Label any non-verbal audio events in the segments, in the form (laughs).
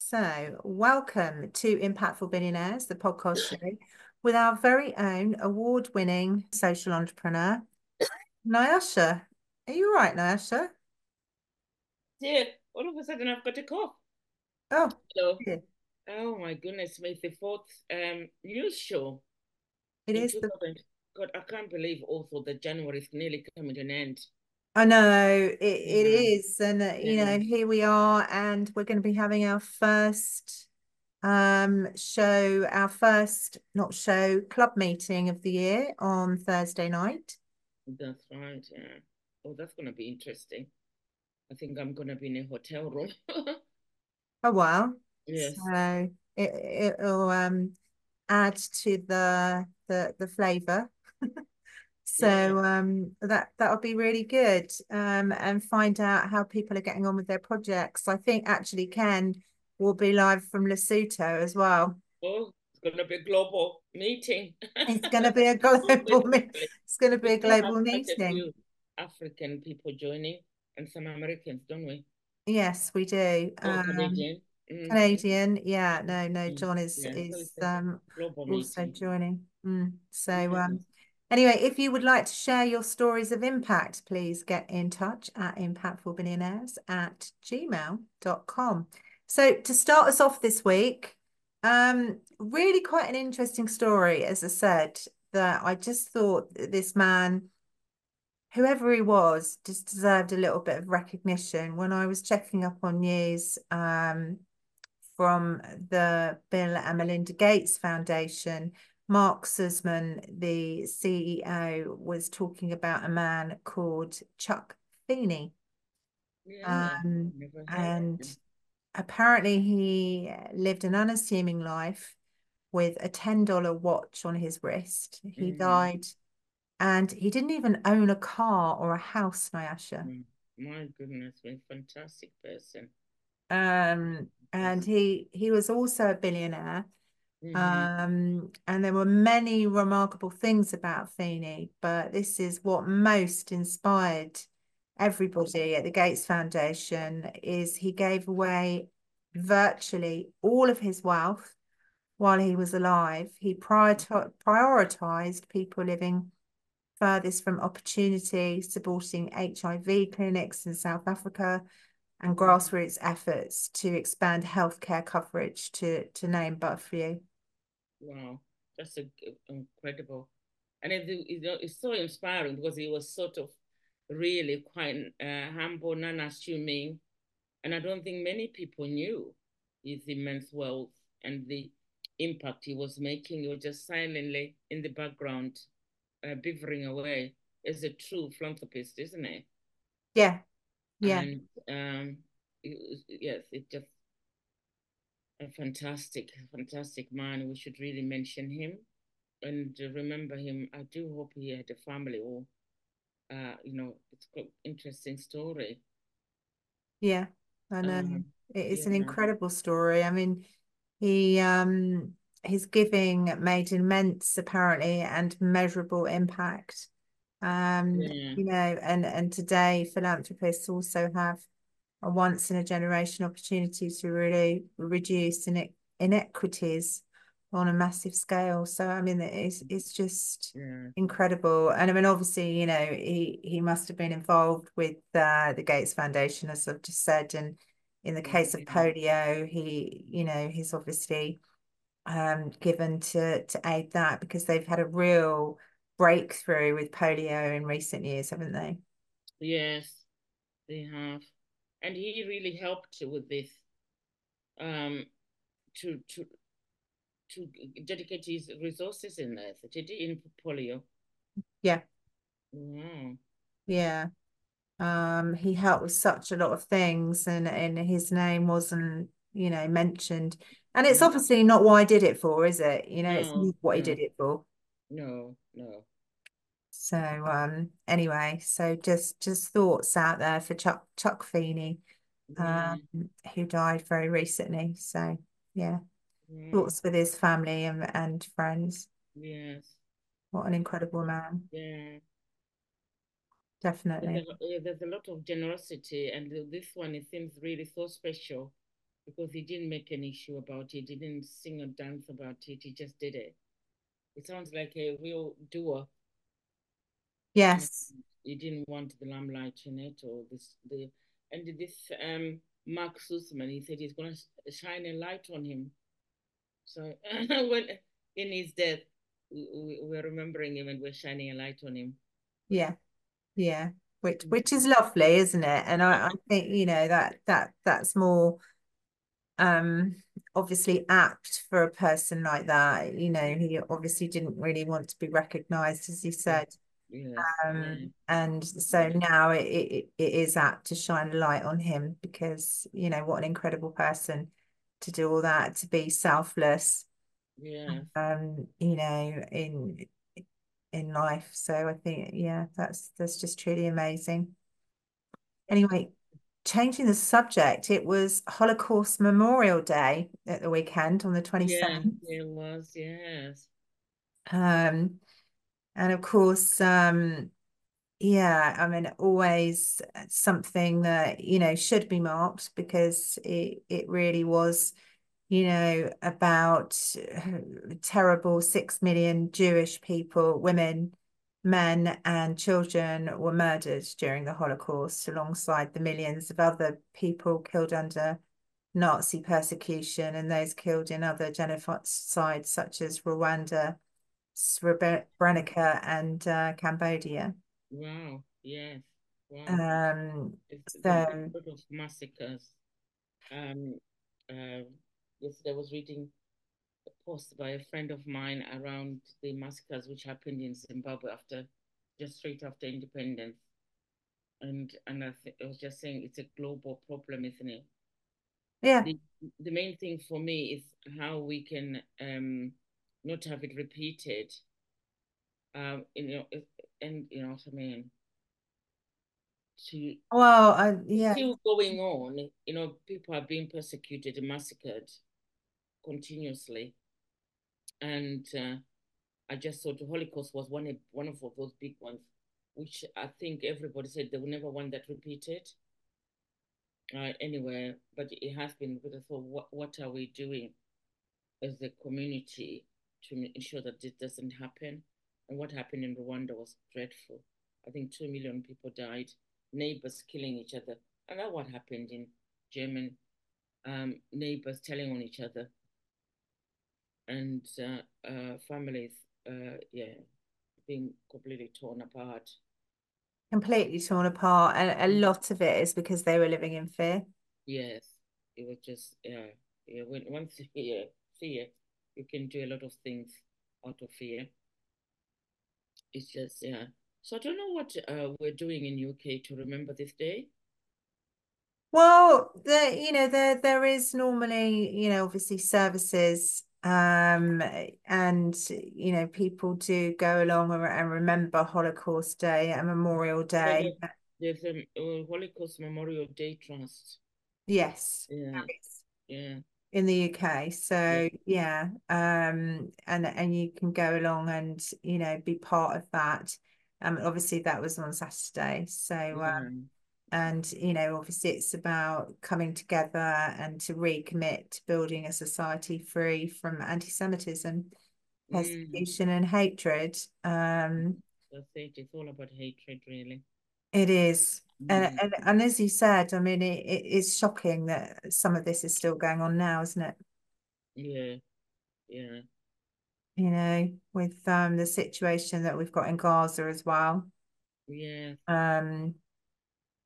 So, welcome to Impactful Billionaires, the podcast show with our very own award winning social entrepreneur, Nyasha. Are you right, Nyasha? Yeah, all of a sudden I've got a cough. Oh, Hello. Oh my goodness, it's the fourth um news show It is. The, God, I can't believe also that January is nearly coming to an end. I know it, it is. And, uh, you know, here we are, and we're going to be having our first um show, our first, not show, club meeting of the year on Thursday night. That's right. Yeah. Oh, that's gonna be interesting. I think I'm gonna be in a hotel room. (laughs) Oh, wow. Yes. So it, it'll um add to the the the flavor. (laughs) So um that that'll be really good. Um and find out how people are getting on with their projects. I think actually Ken will be live from Lesotho as well. Oh, it's gonna be a global meeting. It's going to be a (laughs) global me- it's going to be a We do have global meeting. African people joining and some Americans, don't we? Yes, we do. Or Um Canadian. Mm. Canadian, yeah, no, no, Mm. John is Yeah, is um also meeting. joining. Mm. So Yeah. um anyway, if you would like to share your stories of impact, please get in touch at impactfulbillionaires at gmail.com. So to start us off this week, um, really quite an interesting story, as I said, that I just thought this man, whoever he was, just deserved a little bit of recognition. When I was checking up on news, um, from the Bill and Melinda Gates Foundation, Mark Suzman, the CEO, was talking about a man called Chuck Feeney. Yeah, Um, never heard of and apparently he lived an unassuming life with a $10 watch on his wrist. He Mhm. died and he didn't even own a car or a house, Nyasha. Mm. My goodness, what a fantastic person. Um, and he he was also a billionaire. Mhm. Um, and there were many remarkable things about Feeney, but this is what most inspired everybody at the Gates Foundation is he gave away virtually all of his wealth while he was alive. He priori- prioritized people living furthest from opportunity, supporting HIV clinics in South Africa and grassroots efforts to expand healthcare coverage to to name but a few. Wow, that's a, incredible. And it, it, it's so inspiring because he was sort of really quite uh, humble, unassuming. And I don't think many people knew his immense wealth and the impact he was making. He was just silently in the background, uh, beavering away as a true philanthropist, isn't he? Yeah, yeah, And um, it was, yes, it just a fantastic, fantastic man. We should really mention him and remember him. I do hope he had a family or, uh, you know, it's quite interesting story. yeah. I know Um, it is yeah, an incredible story. I mean, he um his giving made immense apparently and measurable impact. Um, yeah, you know, and and today philanthropists also have a once in a generation opportunity to really reduce ine inequities on a massive scale. So I mean, it's it's just yeah, incredible. And I mean, obviously, you know, he he must have been involved with uh, the Gates Foundation, as I've just said. And in the case of polio, he, you know, he's obviously um given to to aid that because they've had a real breakthrough with polio in recent years, haven't they? yes, they have. And he really helped with this, um, to to to dedicate his resources in this. Did he in polio? Yeah, Wow. yeah. Um, he helped with such a lot of things, and and his name wasn't, you know, mentioned. And it's Mm. obviously not what I did it for, is it? You know, it's No, not what he did it for. No, no. So um anyway, so just just thoughts out there for Chuck Chuck Feeney, Yeah, um, who died very recently. So yeah, yeah, thoughts with his family and and friends. yes. What an incredible man, Yeah. definitely. There's a, there's a lot of generosity, and this one it seems really so special because he didn't make an issue about it. He didn't sing or dance about it. He just did it. It sounds like a real doer. Yes. He didn't want the limelight in it or this the and this um Mark Suzman, he said he's gonna shine a light on him. So (laughs) when in his death, we, we're remembering him and we're shining a light on him. Yeah, yeah, which which is lovely, isn't it? And I, I think you know that that that's more um obviously apt for a person like that. You know, he obviously didn't really want to be recognized, as he said. Yes. Um, and so now it, it it is apt to shine a light on him because you know what an incredible person to do all that, to be selfless. Yeah. Um, you know, in in life. So I think, yeah, that's that's just truly amazing. Anyway, changing the subject, it was Holocaust Memorial Day at the weekend on the 27th. Yeah, it was, yes. Um, and of course, um, yeah, I mean, always something that, you know, should be marked because it it really was you know, about terrible six million Jewish people, women, men, and children were murdered during the Holocaust, alongside the millions of other people killed under Nazi persecution and those killed in other genocides such as Rwanda, Srebrenica, and uh, Cambodia. Wow, yes. Wow. Um, it's so, a lot of massacres. Um, uh, yesterday I was reading post by a friend of mine around the massacres which happened in Zimbabwe after just straight after independence. And and I, I was just saying it's a global problem, isn't it? Yeah. The, the main thing for me is how we can um not have it repeated. Um, you know, and you know what I mean. To well, I, yeah, still going on. You know, people are being persecuted and massacred continuously. And uh, I just thought the Holocaust was one of, one of those big ones, which I think everybody said they will never want that repeated. Uh, anyway, but it has been. But I thought, what what are we doing as a community to ensure that this doesn't happen? And what happened in Rwanda was dreadful. I think two million people died, neighbors killing each other, and that what happened in German um, neighbors telling on each other and uh, uh, families, uh, yeah, being completely torn apart. Completely torn apart, and a mm. lot of it is because they were living in fear. Yes, it was just yeah, yeah. When once (laughs) yeah, fear, you can do a lot of things out of fear. It's just yeah. So I don't know what uh, we're doing in UK to remember this day. Well, there, you know, there there is normally, you know, obviously services um and you know people do go along and remember holocaust day and memorial day. there's a, a holocaust memorial day trust. Yes. Yeah. Yeah. In the uk so yeah. yeah um and and you can go along and you know be part of that. Um obviously that was on saturday. So um and you know obviously it's about coming together and to recommit to building a society free from anti-semitism mm. persecution mm. and hatred. Um it's all about hatred really. It is. Mm. and, and and as you said i mean it, it is shocking that some of this is still going on now isn't it? Yeah. Yeah. You know with um the situation that we've got in gaza as well. Yeah. Um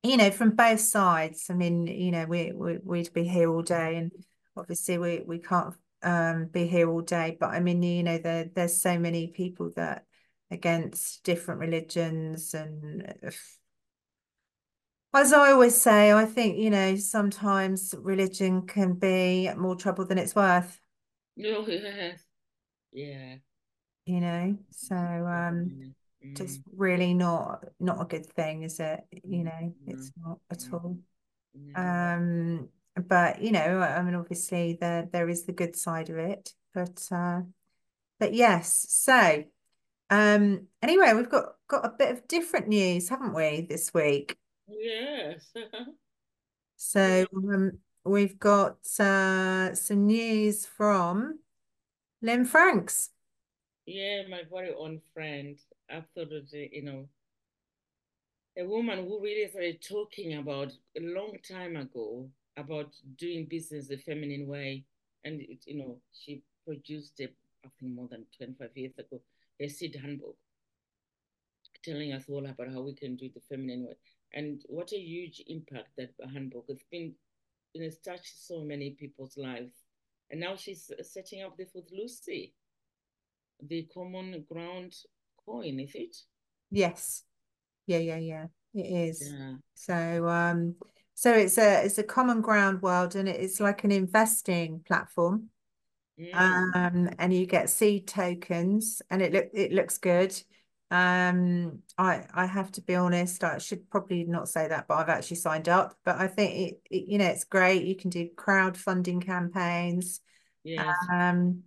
you know, from both sides. I mean, you know, we, we we'd be here all day, and obviously we we can't um be here all day. But I mean, you know, there there's so many people that against different religions and. (sighs) As I always say, I think, you know, sometimes religion can be more trouble than it's worth. Oh, yes. (laughs) Yeah. You know, so um just mm. really not not a good thing is it? You know it's not at all. Um but you know i mean obviously there there is the good side of it but uh but yes so um anyway we've got got a bit of different news haven't we this week? Yes. (laughs) So um we've got uh, some news from Lynne Franks. Yeah, my very own friend. Absolutely, you know, a woman who really started talking about a long time ago about doing business the feminine way. And, it, you know, she produced I think, more than 25 years ago, a seed handbook telling us all about how we can do it the feminine way. And what a huge impact that handbook has been, you know, touched so many people's lives. And now she's setting up this with Lucy, the common ground coin, is it? Yes. Yeah, yeah, yeah. It is. Yeah. So um so it's a it's a common ground world and it's like an investing platform. Mm. Um and you get seed tokens and it look it looks good. Um I I have to be honest, I should probably not say that, but I've actually signed up. But I think it, it you know it's great. You can do crowdfunding campaigns. Yes. Um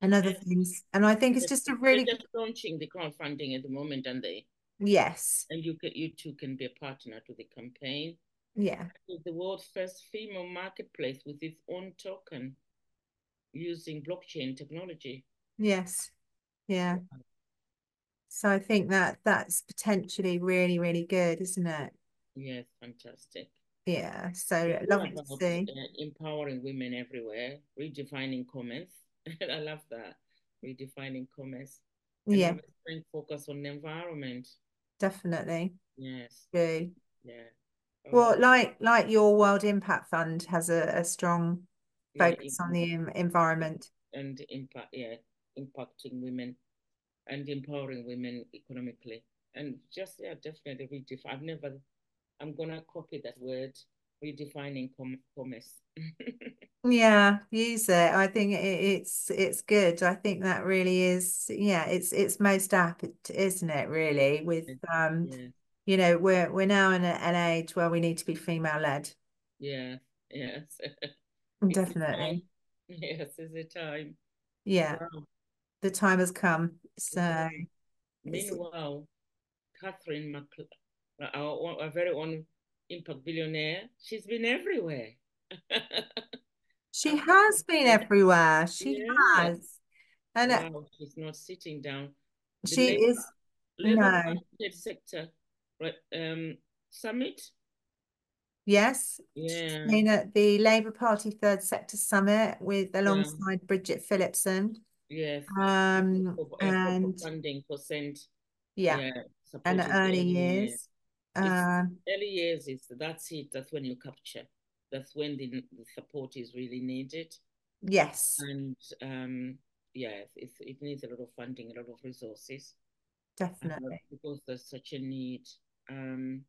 and other things. And I think it's just a really They're just launching the crowdfunding at the moment, and they Yes. And you can, you too can be a partner to the campaign. Yeah. It's the world's first female marketplace with its own token using blockchain technology. Yes. Yeah. So I think that that's potentially really, really good, isn't it? Yes, fantastic. Yeah. So lovely to see. Uh, empowering women everywhere, redefining commerce. (laughs) I love that. Redefining commerce. yeah. Bring Focus on the environment definitely. Yes. Do. Yeah. Oh. Well, like like your World Impact Fund has a, a strong focus yeah, on the environment and impact. Yeah, impacting women and empowering women economically, and just yeah, definitely redefine. I've never. I'm gonna copy that word redefining com- commerce. (laughs) yeah, use it. I think it, it's it's good. I think that really is. Yeah, it's it's most apt, isn't it? Really, with um, yeah. you know, we're we're now in a, an age where we need to be female led. Yeah. Yes. (laughs) Definitely. Yes, is the time? Yeah. Wow. The time has come. So. Meanwhile, Catherine McLeod, our, our very own impact billionaire, she's been everywhere. (laughs) she has been everywhere. She yeah. has. And uh, wow, she's not sitting down. The she labor, is labor no sector right um summit. Yes. Yeah. Been at the Labour Party Third Sector Summit with alongside yeah. Bridget Phillipson. Yes. Um for, and funding percent. Yeah. yeah and early years. Uh, early years is that's it. That's when you capture. That's when the, the support is really needed. Yes. And um, yeah, it, it needs a lot of funding, a lot of resources. Definitely. Uh, because there's such a need. Um,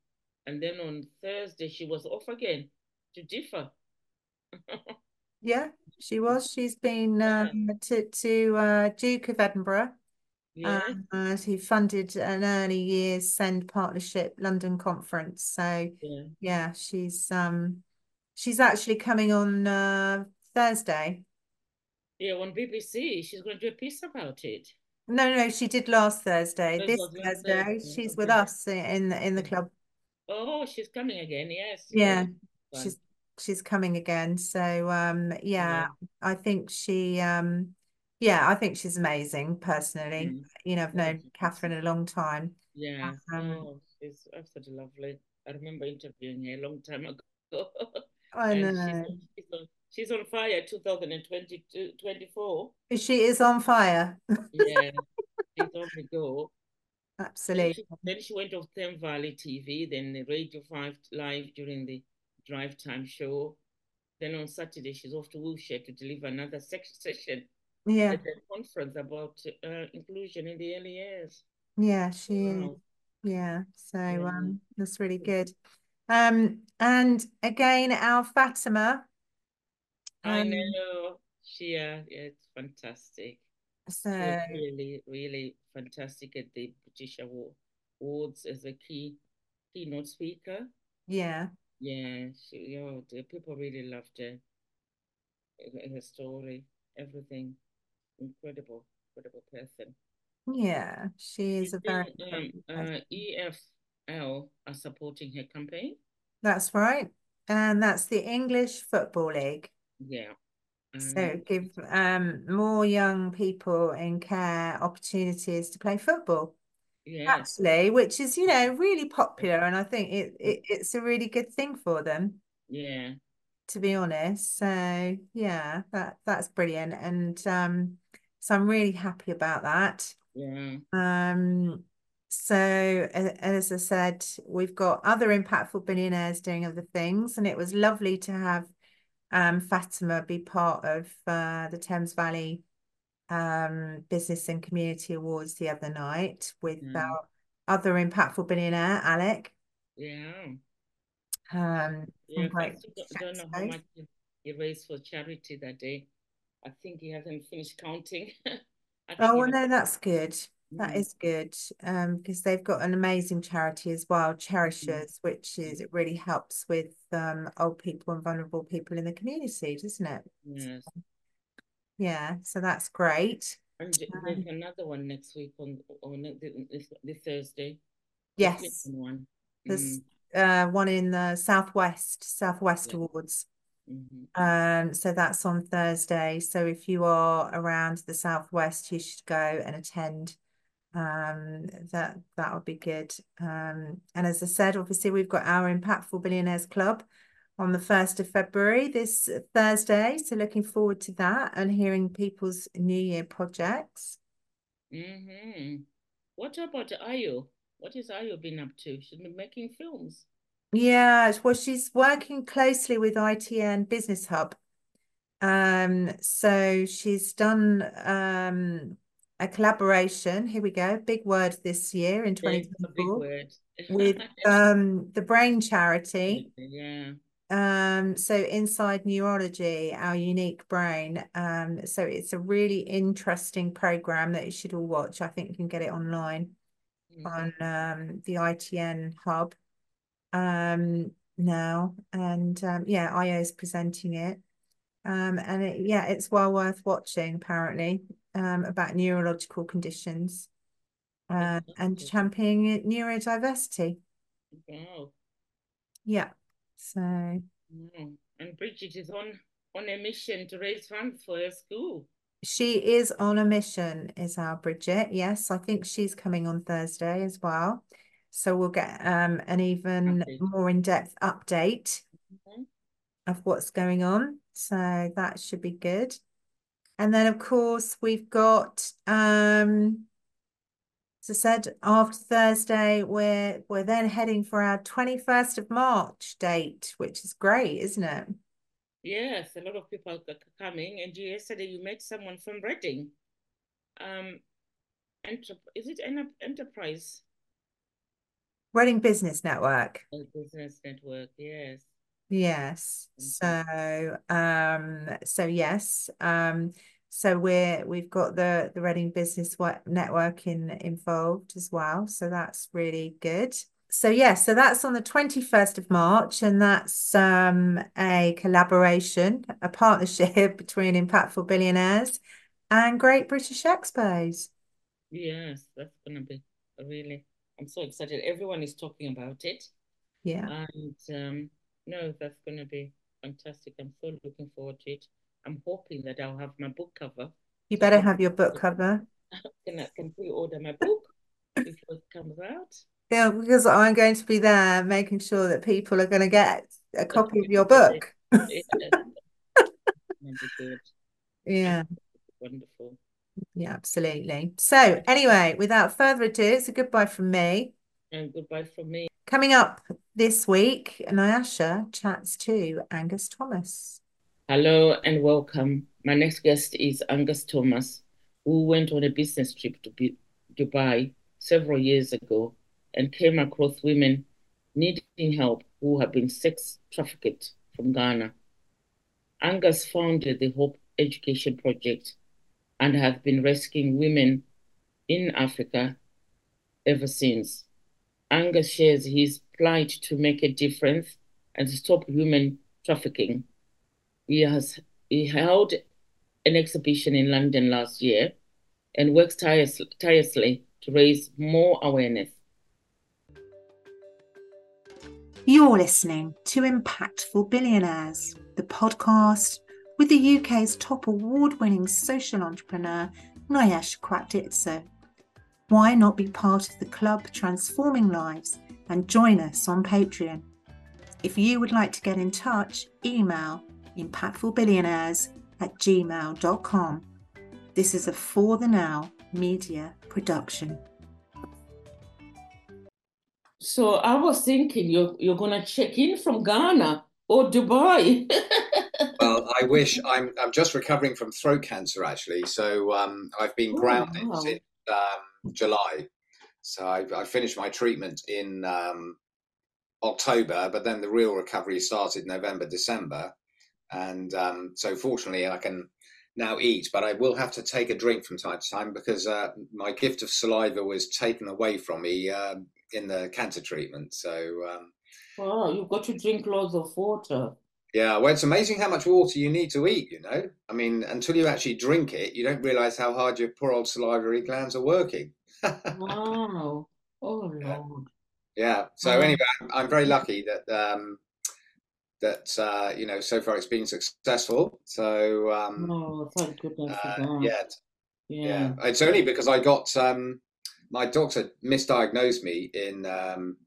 and then on Thursday, she was off again to differ. (laughs) yeah, she was. She's been um, to, to uh, Duke of Edinburgh yeah. Uh, who funded an early years send partnership London conference. So yeah, yeah she's um she's actually coming on uh, Thursday. Yeah, on BBC. She's going to do a piece about it. No, no, she did last Thursday. This Thursday, Thursday, she's with us in the in the club. Oh, she's coming again. Yes. Yeah, she's she's coming again. So um, yeah, yeah, I think she um yeah, I think she's amazing personally. Mm. You know, I've known Catherine a long time. Yeah. Um, oh, she's absolutely lovely. I remember interviewing her a long time ago. (laughs) I know. She's, on, she's on fire 2022, 24. She is on fire. yeah. (laughs) She's on the go. Absolutely. Then she, then she went off Thames Valley TV, then Radio 5 live during the drive time show. Then on Saturday, she's off to Wiltshire to deliver another session yeah at the conference about uh, inclusion in the early years. Yeah, she wow. is. Yeah, so yeah. um, that's really good. Um, and again, our Fatima. Um, I know she. Uh, yeah, it's fantastic. So really, really fantastic at the British Awards as a key keynote speaker. Yeah. Yeah, she, you know, the people really loved her, her story, everything incredible, incredible person. Yeah, she is a very. Um, uh, EFL are supporting her campaign. That's right. And that's the English Football League. Yeah. So give um more young people in care opportunities to play football. yes. Actually, which is, you know, really popular, and I think it, it it's a really good thing for them, Yeah. to be honest. So yeah, that that's brilliant. And um so I'm really happy about that. Yeah. Um so as I said, we've got other impactful billionaires doing other things, and it was lovely to have um, Fatima be part of uh, the Thames Valley um, Business and Community Awards the other night with Yeah. our other impactful billionaire, Alec. Yeah. Um, Yeah. I don't, know how much he raised for charity that day. I think he hasn't finished counting. (laughs) Oh, well, no, that's good. That is Mhm. is good. Um, because they've got an amazing charity as well, Cherishers, which is it really helps with um old people and vulnerable people in the community, doesn't it? yes. Yeah, so that's great. And th- Um, another one next week on on the, the Thursday. Yes, one. there's Mm, uh one in the Southwest, Southwest yeah. Awards. Mhm. Um, so that's on Thursday. So if you are around the Southwest, you should go and attend. Um, that that would be good. Um, and as I said, obviously we've got our Impactful Billionaires Club on the 1st of February this Thursday. So looking forward to that and hearing people's New Year projects. Mhm. What about Ayo? What is Ayo been up to? She's been making films. Yeah, well, she's working closely with ITN Business Hub. Um, so she's done um a collaboration. Here we go, big word this year in Yeah, it's a big 2024 with um the Brain Charity. Yeah. Um, so Inside Neurology, our unique brain. Um, so it's a really interesting program that you should all watch. I think you can get it online Mhm. on um the ITN hub um now. And um yeah, IO is presenting it. Um, and it, yeah, it's well worth watching, apparently, um, about neurological conditions uh, and championing neurodiversity. Wow. Yeah. So. And Bridget is on on a mission to raise funds for her school. she is on a mission, is our Bridget. Yes, I think she's coming on Thursday as well. So we'll get um, an even more in-depth update Mhm. of what's going on. So that should be good. And then, of course, we've got, um, as I said, after Thursday, we're we're then heading for our 21st of March date, which is great, isn't it? Yes, a lot of people are coming. And yesterday you met someone from Reading. Um, enter is it an enterprise Reading Business Network. business network? Yes. Yes. So, um, so yes, um, so we're we've got the the Reading Business Wo- Network in involved as well. So that's really good. So yeah, so that's on the 21st of March, and that's um a collaboration, a partnership (laughs) between Impactful Billionaires and Great British Expos. Yes, that's gonna be a really. I'm so excited. Everyone is talking about it. Yeah. And um, no, that's gonna be fantastic. I'm so looking forward to it. I'm hoping that I'll have my book cover. You better have your book (laughs) cover. can I can pre-order my book before it comes out. Yeah, because I'm going to be there making sure that people are going to get a copy of your book. (laughs) Yes, (laughs) that'd be good. Yeah, Wonderful. Yeah, absolutely. So anyway, without further ado, it's a goodbye from me. And goodbye from me. Coming up this week, Nyasha chats to Angus Thomas. Hello and welcome. My next guest is Angus Thomas, who went on a business trip to B- Dubai several years ago and came across women needing help who have been sex trafficked from Ghana. Angus founded the Hope Education Project and has been rescuing women in Africa ever since. Angus shares his plight to make a difference and to stop human trafficking. He has he held an exhibition in London last year and works tireless, tirelessly to raise more awareness. You're listening to Impactful Billionaires, the podcast with the UK's top award winning social entrepreneur, Nyasha Gwatidzo. Why not be part of the club transforming lives and join us on Patreon? If you would like to get in touch, email impactfulbillionaires at gmail.com. This is a For the Now media production. So I was thinking you're you're gonna check in from Ghana or Dubai. (laughs) well, I wish I'm I'm just recovering from throat cancer actually. So um, I've been oh, grounded wow. since um, July. So I, I, finished my treatment in um, October, but then the real recovery started November, December, and um, so fortunately I can now eat, but I will have to take a drink from time to time because uh, my gift of saliva was taken away from me uh, in the cancer treatment. So, um, wow, you've got to drink loads of water. Yeah, well, it's amazing how much water you need to eat. You know, I mean, until you actually drink it, you don't realize how hard your poor old salivary glands are working. wow! Oh (laughs) Lord. Yeah. So wow. anyway, I'm, I'm, very lucky that um, that uh, you know so far it's been successful. So um, oh, thank goodness. Uh, yeah, yeah, yeah. It's only because I got um, my doctor misdiagnosed me in um,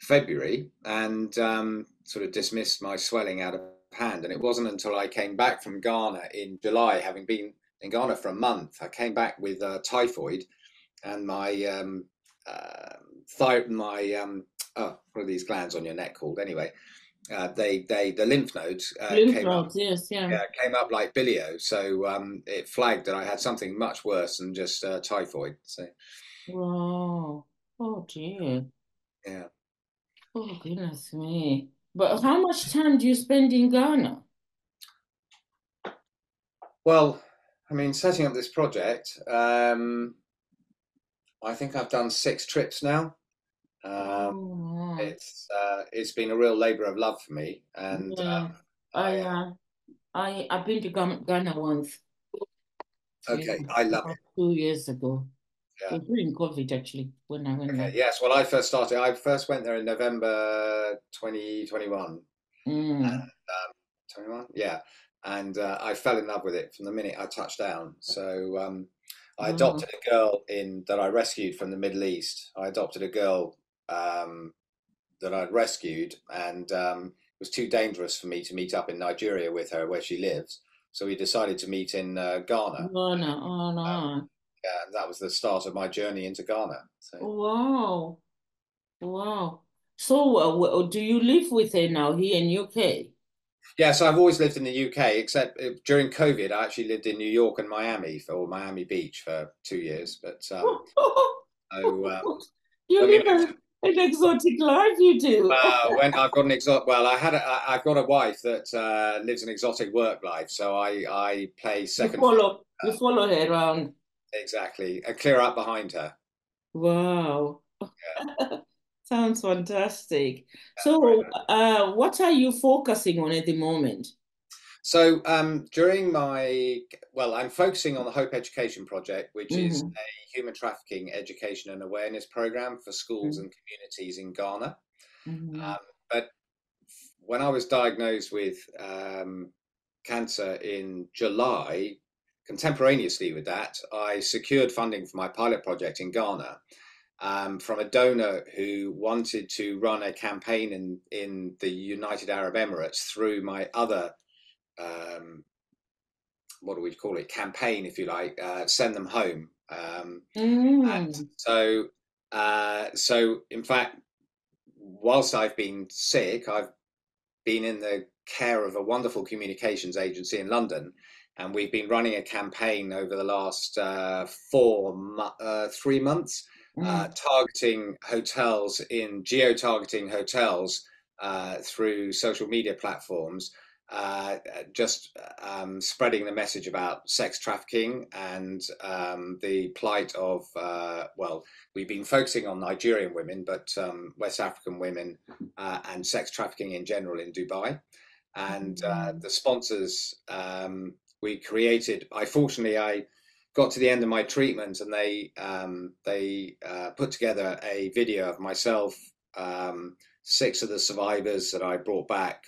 February and um, sort of dismissed my swelling out of hand. And it wasn't until I came back from Ghana in July, having been in Ghana for a month, I came back with uh, typhoid and my um, uh, thy- my um, oh, what are these glands on your neck called anyway? Uh, they they the lymph nodes uh, lymph came nodes, up, yes, yeah. yeah, came up like bilio. So um, it flagged that I had something much worse than just uh, typhoid. So Wow. Oh dear. Yeah. Oh goodness me. But how much time do you spend in Ghana? Well, I mean, setting up this project, um, I think I've done six trips now. Um, oh, it's uh, it's been a real labour of love for me, and yeah. um, I uh, I I've been to Ghana once. Okay, I love it. Two years ago. Yeah. during COVID, actually, when I went okay. there. Yes, well, I first started. I first went there in November 2021. Mm. And, um, 21, yeah, and uh, I fell in love with it from the minute I touched down. So um, I adopted a girl in that I rescued from the Middle East. I adopted a girl um, that I'd rescued, and um, it was too dangerous for me to meet up in Nigeria with her, where she lives. So we decided to meet in uh, Ghana. Ghana, oh no. Um, yeah, that was the start of my journey into Ghana. So. Wow, wow. So, uh, do you live with her now here in UK? Yeah, so I've always lived in the UK, except uh, during COVID, I actually lived in New York and Miami for or Miami Beach for two years. But um, (laughs) so, um, you live an, an exotic life, you do. Uh, when I've got an exotic, well, I had a, I've got a wife that uh, lives an exotic work life, so I I play second. You follow, you follow her around. Exactly. And clear out behind her. Wow. Yeah. (laughs) Sounds fantastic. So, uh, what are you focusing on at the moment? So, um, during my, well, I'm focusing on the Hope Education Project, which mm-hmm. is a human trafficking education and awareness program for schools mm-hmm. and communities in Ghana. Mm-hmm. Um, but when I was diagnosed with um, cancer in July, Contemporaneously with that, I secured funding for my pilot project in Ghana um, from a donor who wanted to run a campaign in, in the United Arab Emirates through my other, um, what do we call it, campaign, if you like, uh, send them home. Um, mm. And so, uh, so in fact, whilst I've been sick, I've been in the care of a wonderful communications agency in London and we've been running a campaign over the last uh, four, uh, three months, uh, mm. targeting hotels in geo-targeting hotels uh, through social media platforms, uh, just um, spreading the message about sex trafficking and um, the plight of, well, we've been focusing on Nigerian women, but um, West African women and sex trafficking in general in Dubai and uh, mm. the sponsors um, we created. I fortunately I got to the end of my treatment and they um, they uh, put together a video of myself um, six of the survivors that I brought back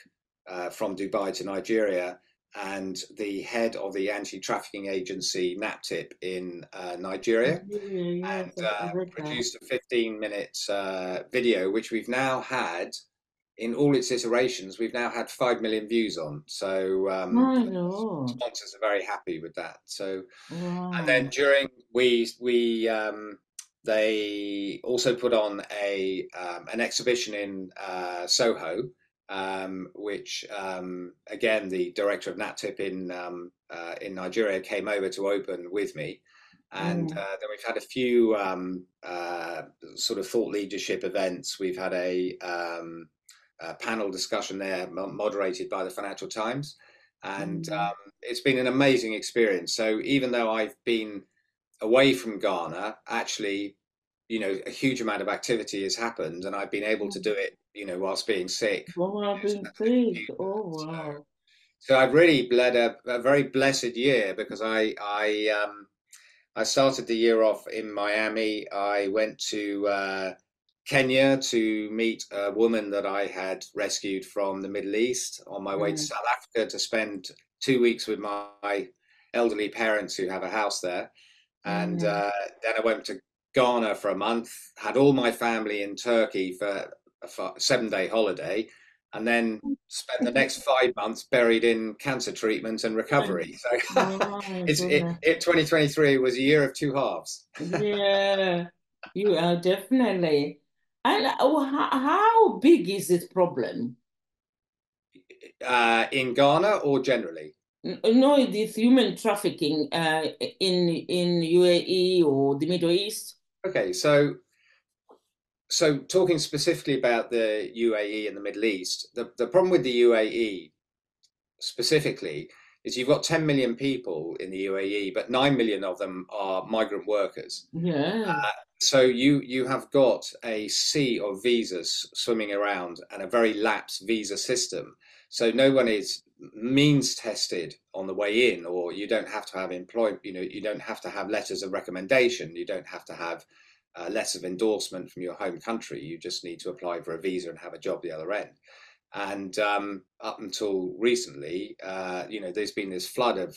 uh, from Dubai to Nigeria and the head of the anti-trafficking agency NAPTIP in uh, Nigeria, yes, and uh, produced a 15-minute uh, video, which we've now had in all its iterations. We've now had five million views on. So um, sponsors are very happy with that. So, wow. and then during we we um, they also put on a um, an exhibition in uh, Soho um, which um, again the director of NAPTIP in um, uh, in Nigeria came over to open with me, and mm. uh, then we've had a few um, uh, sort of thought leadership events. We've had a, a, panel discussion there, moderated by the Financial Times, and mm. Um, it's been an amazing experience. So even though I've been away from Ghana, actually you know a huge amount of activity has happened and i've been able to mm. do it you know, whilst being sick. While being sick. Oh wow. So, so I've really led a, a, very blessed year because I I um I started the year off in Miami. I went to uh, Kenya to meet a woman that I had rescued from the Middle East on my way mm. to South Africa to spend two weeks with my elderly parents who have a house there. And mm. uh, then I went to Ghana for a month, had all my family in Turkey for a seven day holiday and then spent the next five months buried in cancer treatment and recovery. So (laughs) it's it, it, 2023 was a year of two halves. yeah, you are definitely. And uh, how, how big is this problem? Uh, in Ghana or generally? No, this human trafficking uh, in in UAE or the Middle East. Okay, so so talking specifically about the UAE and the Middle East, the, the problem with the UAE specifically is you've got 10 million people in the UAE, but 9 million of them are migrant workers. Yeah. Uh, so you you have got a sea of visas swimming around and a very lapsed visa system. So no one is means tested on the way in, or you don't have to have employment. You know, you don't have to have letters of recommendation. You don't have to have uh, letter of endorsement from your home country. You just need to apply for a visa and have a job the other end. And um, up until recently, uh, you know, there's been this flood of,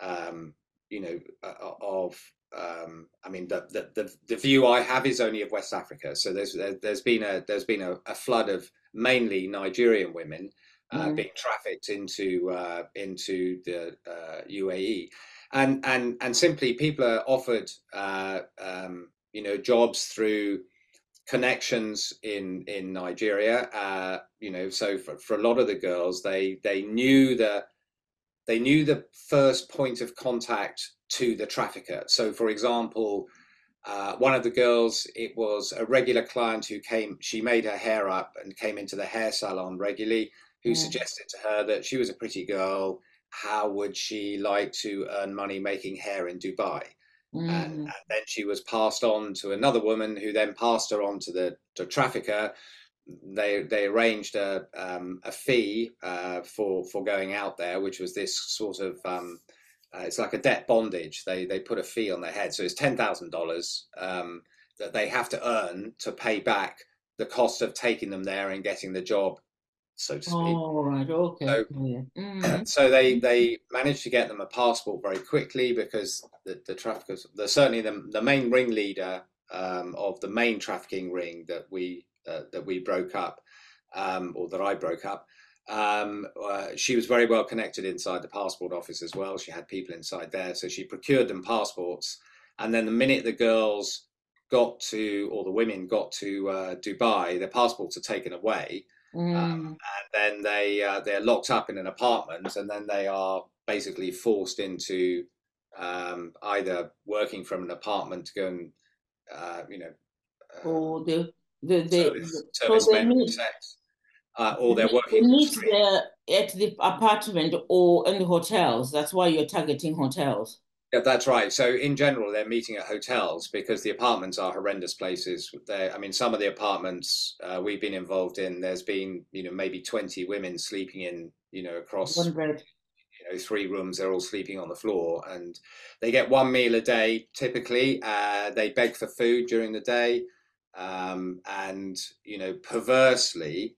um, you know, uh, of, um, I mean, the, the, the the view I have is only of West Africa. So there's there's been a there's been a, a flood of mainly Nigerian women uh, mm. being trafficked into uh, into the UAE, uh, and and and simply people are offered uh, um, you know jobs through connections in in Nigeria. You know, so for, for a lot of the girls, they they knew the they knew the first point of contact to the trafficker. So, for example, uh, one of the girls, it was a regular client who came. She made her hair up and came into the hair salon regularly. Who yeah. suggested to her that she was a pretty girl. How would she like to earn money making hair in Dubai? Mm. And, and, then she was passed on to another woman who then passed her on to the, the trafficker. They they arranged a um, a fee uh, for for going out there, which was this sort of um, uh, it's like a debt bondage. They they put a fee on their head, so it's ten thousand um, dollars that they have to earn to pay back the cost of taking them there and getting the job so to speak. Oh, right, okay. So, mm. (clears throat) so, they they managed to get them a passport very quickly because the, the traffickers, the certainly the, the main ringleader um, of the main trafficking ring that we uh, that we broke up, um, or that I broke up. Um, uh, she was very well connected inside the passport office as well. She had people inside there, so she procured them passports. And then the minute the girls got to, or the women got to uh, Dubai, their passports are taken away um, mm. Um, and then they uh, they're locked up in an apartment, and then they are basically forced into um, either working from an apartment to go and uh, you know, uh, or the the, the, service, service so meet, sex, uh, or they're working. They meet there at the apartment or in the hotels. That's why you're targeting hotels. Yeah, that's right. So in general, they're meeting at hotels because the apartments are horrendous places. They, I mean, some of the apartments uh, we've been involved in, there's been, you know, maybe 20 women sleeping in, you know, across one bed. You know, three rooms. They're all sleeping on the floor, and they get one meal a day. Typically, uh, they beg for food during the day. Um, and you know, perversely,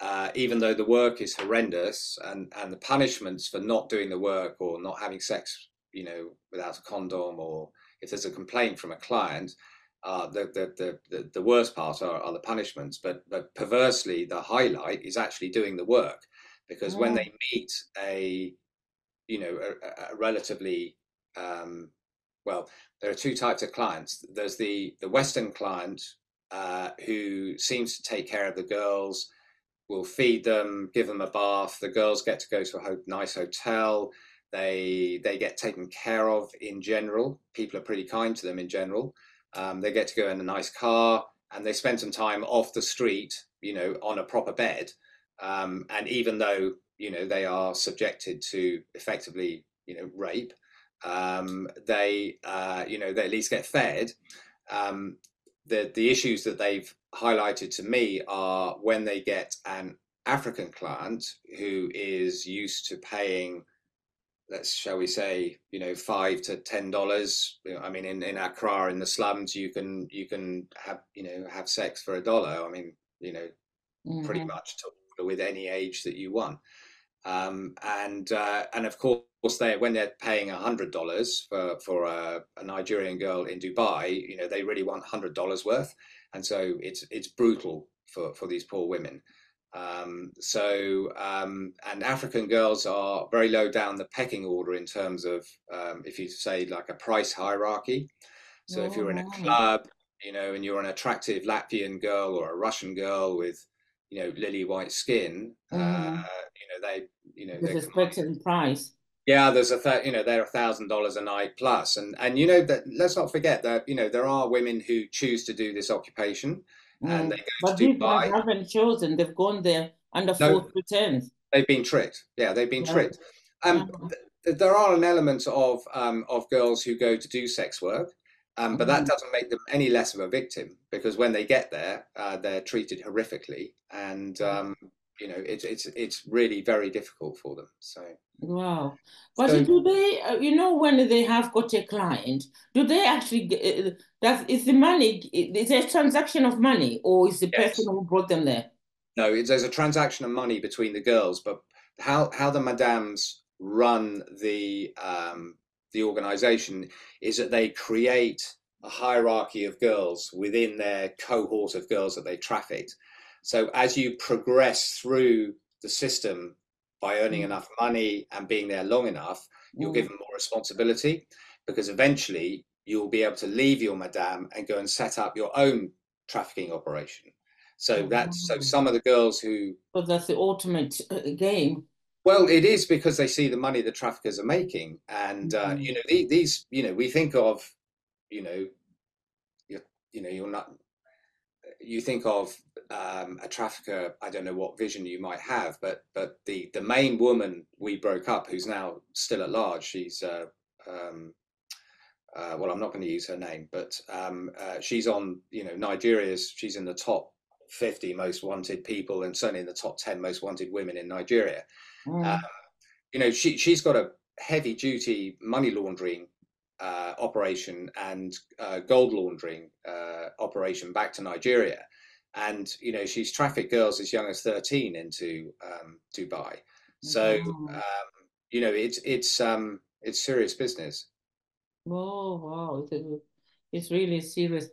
uh, even though the work is horrendous and and the punishments for not doing the work or not having sex, you know, without a condom, or if there's a complaint from a client, uh, the, the, the, the worst part are, are, the punishments, but, but perversely, the highlight is actually doing the work because yeah. when they meet a, you know, a, a relatively, um, well, there are two types of clients. There's the, the Western client uh, who seems to take care of the girls, will feed them, give them a bath. The girls get to go to a nice hotel. They they get taken care of in general. People are pretty kind to them in general. Um, they get to go in a nice car and they spend some time off the street, you know, on a proper bed. Um, and even though, you know, they are subjected to effectively, you know, rape, um, they, uh, you know, they at least get fed. Um, the, the issues that they've highlighted to me are when they get an African client who is used to paying let's shall we say you know five to ten dollars i mean in, in accra in the slums you can you can have you know have sex for a dollar i mean you know mm-hmm. pretty much to, with any age that you want um, and uh, and of course they when they're paying a hundred dollars for for a, a, nigerian girl in dubai you know they really want hundred dollars worth and so it's it's brutal for for these poor women um, so, um, and African girls are very low down the pecking order in terms of, um, if you say like a price hierarchy. So, oh, if you're in a oh, club, you know, and you're an attractive Latvian girl or a Russian girl with, you know, lily white skin, mm. uh, you know, they, you know, there's a certain price. Yeah, there's a th- you know they're a thousand dollars a night plus, and and you know that let's not forget that you know there are women who choose to do this occupation, and mm. they go but to Dubai. But haven't chosen; they've gone there under no, false pretense. They've been tricked. Yeah, they've been yeah. tricked. Um, yeah. th- there are an element of um, of girls who go to do sex work, um, but mm. that doesn't make them any less of a victim because when they get there, uh, they're treated horrifically, and mm. um, you know it's it's it's really very difficult for them. So wow, but so, do they? Uh, you know, when they have got a client, do they actually? Uh, does is the money? Is a transaction of money, or is the yes. person who brought them there? No, there's a transaction of money between the girls, but how how the madams run the um, the organization is that they create a hierarchy of girls within their cohort of girls that they trafficked so as you progress through the system by earning mm. enough money and being there long enough, you're mm. given more responsibility because eventually you'll be able to leave your madame and go and set up your own trafficking operation. So that's so mm. some of the girls who. But that's the ultimate uh, game. Well, it is because they see the money the traffickers are making, and uh, mm-hmm. you know these. You know, we think of, you know, you you know, you're not you think of um, a trafficker, I don't know what vision you might have, but but the the main woman we broke up, who's now still at large, she's uh, um, uh, well, I'm not going to use her name, but um, uh, she's on you know Nigeria's. She's in the top 50 most wanted people, and certainly in the top 10 most wanted women in Nigeria. Mm. you know, she she's got a heavy duty money laundering uh, operation and uh, gold laundering uh, operation back to Nigeria. And, you know, she's trafficked girls as young as 13 into um, Dubai. So, um, you know, it's, it's, um, it's serious business. Oh, wow. It's really serious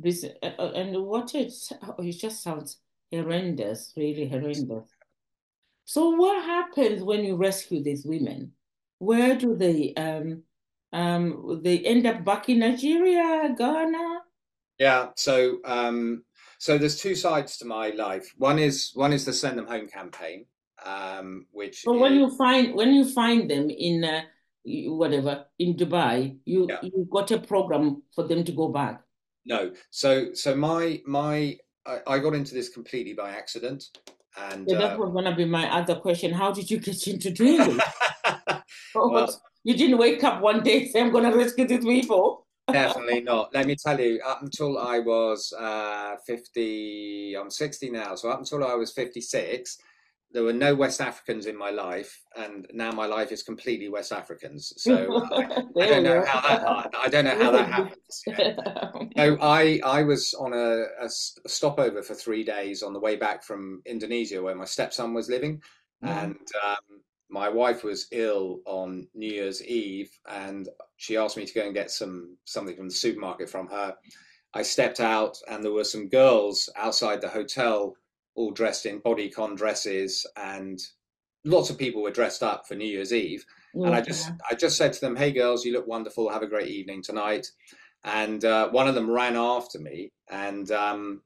business. Uh, and what it's, oh, it just sounds horrendous, really horrendous. So what happens when you rescue these women? Where do they um um, they end up back in Nigeria, Ghana. Yeah. So um, so there's two sides to my life. One is one is the send them home campaign, um, which. But is... when you find when you find them in uh, whatever in Dubai, you yeah. you got a program for them to go back. No. So so my my I, I got into this completely by accident. And yeah, that uh, was gonna be my other question. How did you get (laughs) into doing it? (laughs) well, (laughs) you didn't wake up one day and say, I'm going to rescue these people. Definitely not. Let me tell you, up until I was uh, 50, I'm 60 now. So up until I was 56, there were no West Africans in my life, and now my life is completely West Africans. So uh, I, (laughs) I, don't know how that I don't know how that happens. (laughs) so I I was on a, a, stopover for three days on the way back from Indonesia, where my stepson was living, mm. and um, my wife was ill on New Year's Eve, and she asked me to go and get some something from the supermarket from her. I stepped out, and there were some girls outside the hotel all dressed in bodycon dresses and lots of people were dressed up for New Year's Eve. Yeah. And I just I just said to them, "Hey girls, you look wonderful. Have a great evening tonight." And uh, one of them ran after me and um,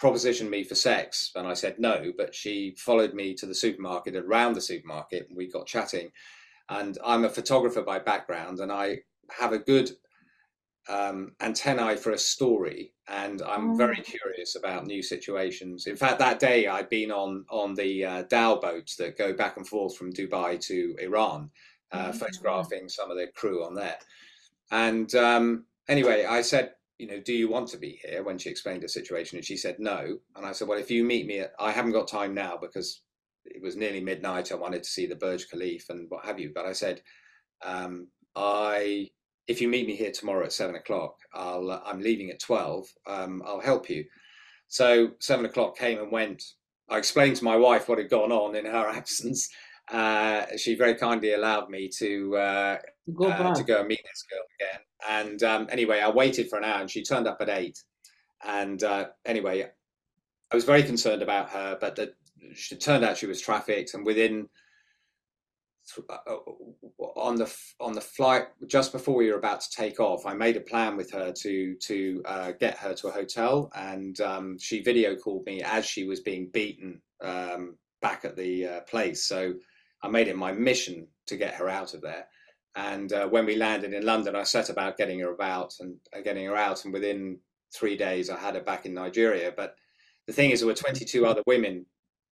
propositioned me for sex, and I said no. But she followed me to the supermarket, around the supermarket, and we got chatting. And I'm a photographer by background, and I have a good um, antennae for a story, and I'm oh. very curious about new situations. In fact, that day I'd been on on the uh, dhow boats that go back and forth from Dubai to Iran, uh, oh. photographing some of the crew on there. And um, anyway, I said, you know, do you want to be here? When she explained the situation, and she said no. And I said, well, if you meet me, at, I haven't got time now because it was nearly midnight. I wanted to see the Burj Khalifa and what have you. But I said, um, I if you meet me here tomorrow at seven o'clock, I'll uh, I'm leaving at twelve. Um, I'll help you. So seven o'clock came and went. I explained to my wife what had gone on in her (laughs) absence. Uh, she very kindly allowed me to uh, go uh, to go and meet this girl again. And um, anyway, I waited for an hour, and she turned up at eight. And uh, anyway, I was very concerned about her, but the, it turned out she was trafficked, and within uh, on the on the flight just before we were about to take off, I made a plan with her to to uh, get her to a hotel, and um, she video called me as she was being beaten um, back at the uh, place. So I made it my mission to get her out of there. And uh, when we landed in London, I set about getting her about and uh, getting her out. And within three days, I had her back in Nigeria. But the thing is, there were 22 other women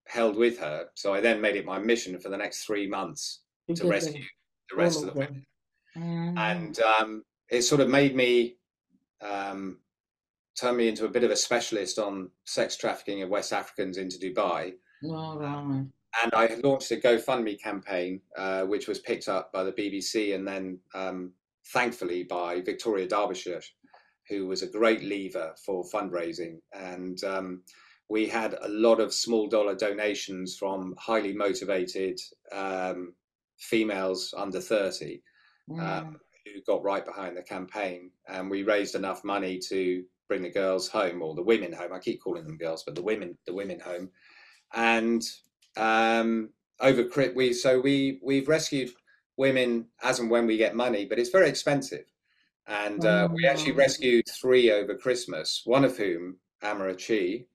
held with her. So I then made it my mission for the next three months to rescue the rest of the women. Mm. And um, it sort of made me um, turn me into a bit of a specialist on sex trafficking of West Africans into Dubai. Right. And I launched a GoFundMe campaign, uh, which was picked up by the BBC and then um, thankfully by Victoria Derbyshire, who was a great lever for fundraising. And um, we had a lot of small dollar donations from highly motivated um, females under 30 um, mm. um, who got right behind the campaign. And we raised enough money to bring the girls home or the women home. I keep calling them girls, but the women, the women home. And um, over we so we we've rescued women as and when we get money, but it's very expensive. And uh, we actually rescued three over Christmas. One of whom, Amarachi,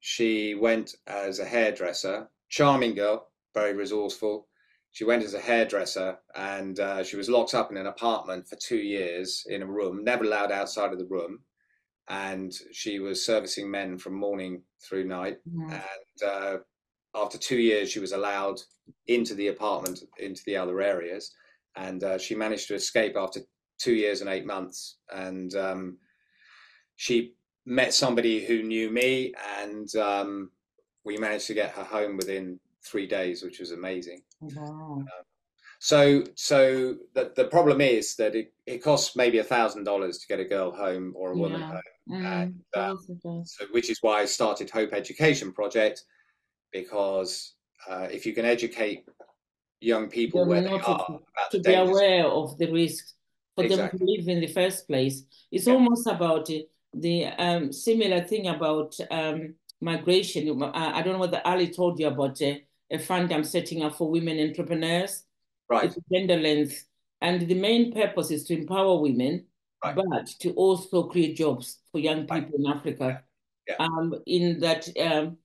she went as a hairdresser, charming girl, very resourceful she went as a hairdresser and uh, she was locked up in an apartment for two years in a room, never allowed outside of the room. And she was servicing men from morning through night. Mm-hmm. And uh, after two years, she was allowed into the apartment, into the other areas. And uh, she managed to escape after two years and eight months. And um, she met somebody who knew me, and um, we managed to get her home within three days, which was amazing. Wow. Um, so, so the, the problem is that it, it costs maybe a thousand dollars to get a girl home or a woman yeah. home, mm, and um, so, which is why I started Hope Education Project because uh, if you can educate young people where they are to, to be aware of the risks for exactly. them to live in the first place, it's yeah. almost about the um, similar thing about um, migration. I don't know what Ali told you about. Uh, a fund I'm setting up for women entrepreneurs. Right. It's gender lens. And the main purpose is to empower women, right. but to also create jobs for young people right. in Africa. Yeah. Yeah. Um, in that, um,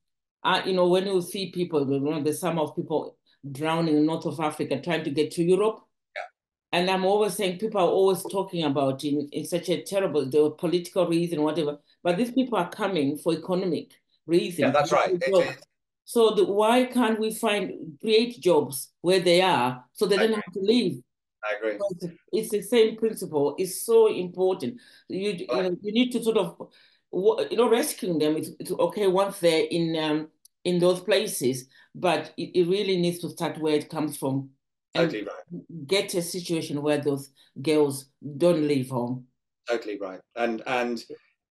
uh, you know, when you see people, you know, the sum of people drowning in north of Africa trying to get to Europe. Yeah. And I'm always saying people are always talking about in, in such a terrible, the political reason, whatever. But these people are coming for economic reasons. Yeah, that's right. So the, why can't we find create jobs where they are so they don't have to leave? I agree. It's the same principle. It's so important. You you, know, you need to sort of you know rescuing them. It's, it's okay once they're in um, in those places, but it, it really needs to start where it comes from. Totally right. Get a situation where those girls don't leave home. Totally right. And and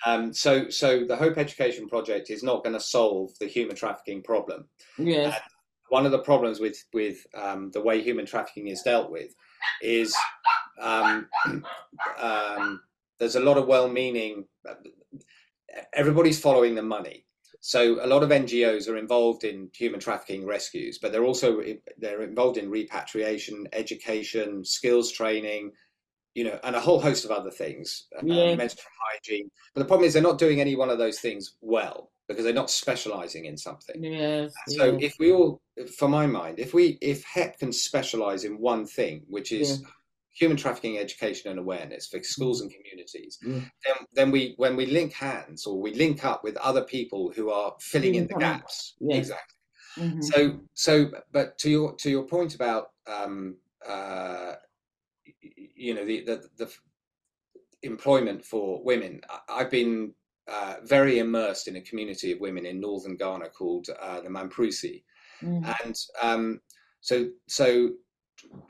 um, so so the Hope Education Project is not going to solve the human trafficking problem. Yes. And one of the problems with with um, the way human trafficking is dealt with is um, (clears throat) um, there's a lot of well-meaning. Everybody's following the money, so a lot of NGOs are involved in human trafficking rescues, but they're also they're involved in repatriation, education, skills training, you know, and a whole host of other things, uh, yeah. menstrual hygiene. But the problem is they're not doing any one of those things well because they're not specializing in something. Yes. So yes. if we all, for my mind, if we if HEP can specialize in one thing, which is yeah human trafficking education and awareness for schools and communities, yeah. then, then we when we link hands or we link up with other people who are filling in the gaps. Yeah. Exactly. Mm-hmm. So so but to your to your point about um, uh, you know the, the, the employment for women, I've been uh, very immersed in a community of women in northern Ghana called uh, the Mamprusi, mm-hmm. and um, so so